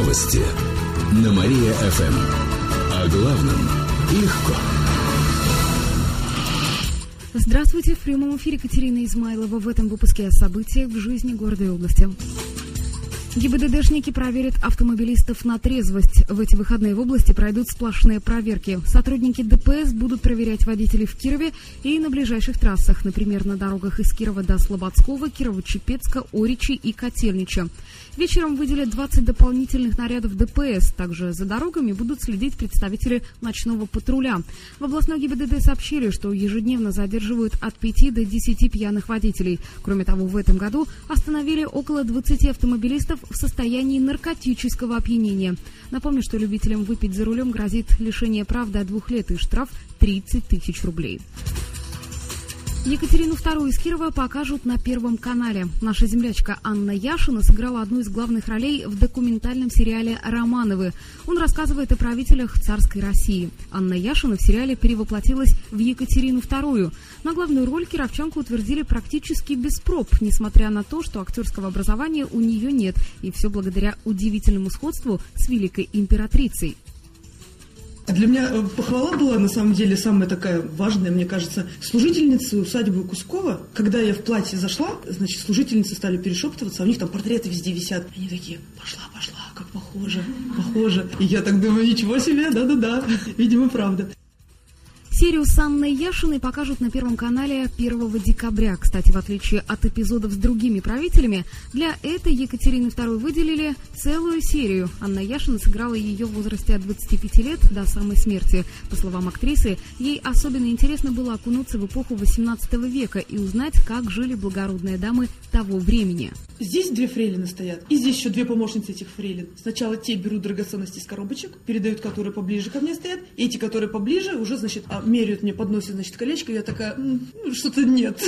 Новости на Мария-ФМ. О главном легко. Здравствуйте, в прямом эфире Катерина Измайлова. В этом выпуске о событиях в жизни города и области. ГИБДДшники проверят автомобилистов на трезвость. В эти выходные в области пройдут сплошные проверки. Сотрудники ДПС будут проверять водителей в Кирове и на ближайших трассах, например, на дорогах из Кирова до Слободского, Кирово-Чепецка, Оричи и Котельнича. Вечером выделят 20 дополнительных нарядов ДПС. Также за дорогами будут следить представители ночного патруля. В областной ГИБДД сообщили, что ежедневно задерживают от 5 до 10 пьяных водителей. Кроме того, в этом году остановили около 20 автомобилистов в состоянии наркотического опьянения. Напомню, что любителям выпить за рулем грозит лишение прав до двух лет и штраф 30 тысяч рублей. Екатерину II из Кирова покажут на Первом канале. Наша землячка Анна Яшина сыграла одну из главных ролей в документальном сериале «Романовы». Он рассказывает о правителях царской России. Анна Яшина в сериале перевоплотилась в Екатерину II. На главную роль кировчанку утвердили практически без проб, несмотря на то, что актерского образования у нее нет. И все благодаря удивительному сходству с великой императрицей. Для меня э, похвала была, на самом деле, самая такая важная, мне кажется, служительницы усадьбы Кускова. Когда я в платье зашла, значит, служительницы стали перешептываться, а у них там портреты везде висят. Они такие, пошла, пошла, как похоже, похоже. И я так думаю, ничего себе, да-да-да, видимо, правда. Серию с Анной Яшиной покажут на Первом канале 1 декабря. Кстати, в отличие от эпизодов с другими правителями, для этой Екатерины II выделили целую серию. Анна Яшина сыграла ее в возрасте от 25 лет до самой смерти. По словам актрисы, ей особенно интересно было окунуться в эпоху 18 века и узнать, как жили благородные дамы того времени. Здесь две фрейлины стоят, и здесь еще две помощницы этих фрейлин. Сначала те берут драгоценности из коробочек, передают, которые поближе ко мне стоят, и эти, которые поближе, уже, значит, а, меряют мне, подносят, значит, колечко, я такая, ну, что-то нет.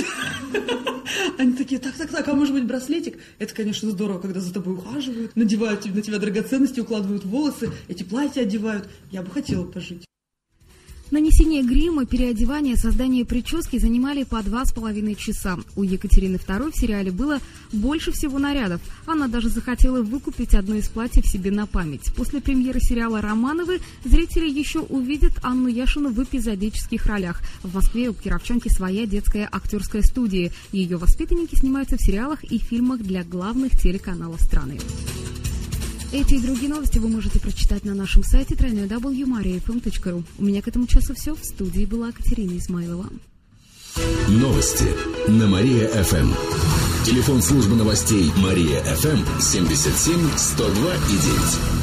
Они такие, так, так, так, а может быть браслетик? Это, конечно, здорово, когда за тобой ухаживают, надевают на тебя драгоценности, укладывают волосы, эти платья одевают. Я бы хотела пожить. Нанесение грима, переодевание, создание прически занимали по два с половиной часа. У Екатерины II в сериале было больше всего нарядов. Она даже захотела выкупить одно из платьев себе на память. После премьеры сериала «Романовы» зрители еще увидят Анну Яшину в эпизодических ролях. В Москве у кировчанки своя детская актерская студия. Ее воспитанники снимаются в сериалах и фильмах для главных телеканалов страны. Эти и другие новости вы можете прочитать на нашем сайте www.mariafm.ru. У меня к этому часу все. В студии была Катерина Измайлова. Новости на Мария-ФМ. Телефон службы новостей Мария-ФМ 77 102 и 9.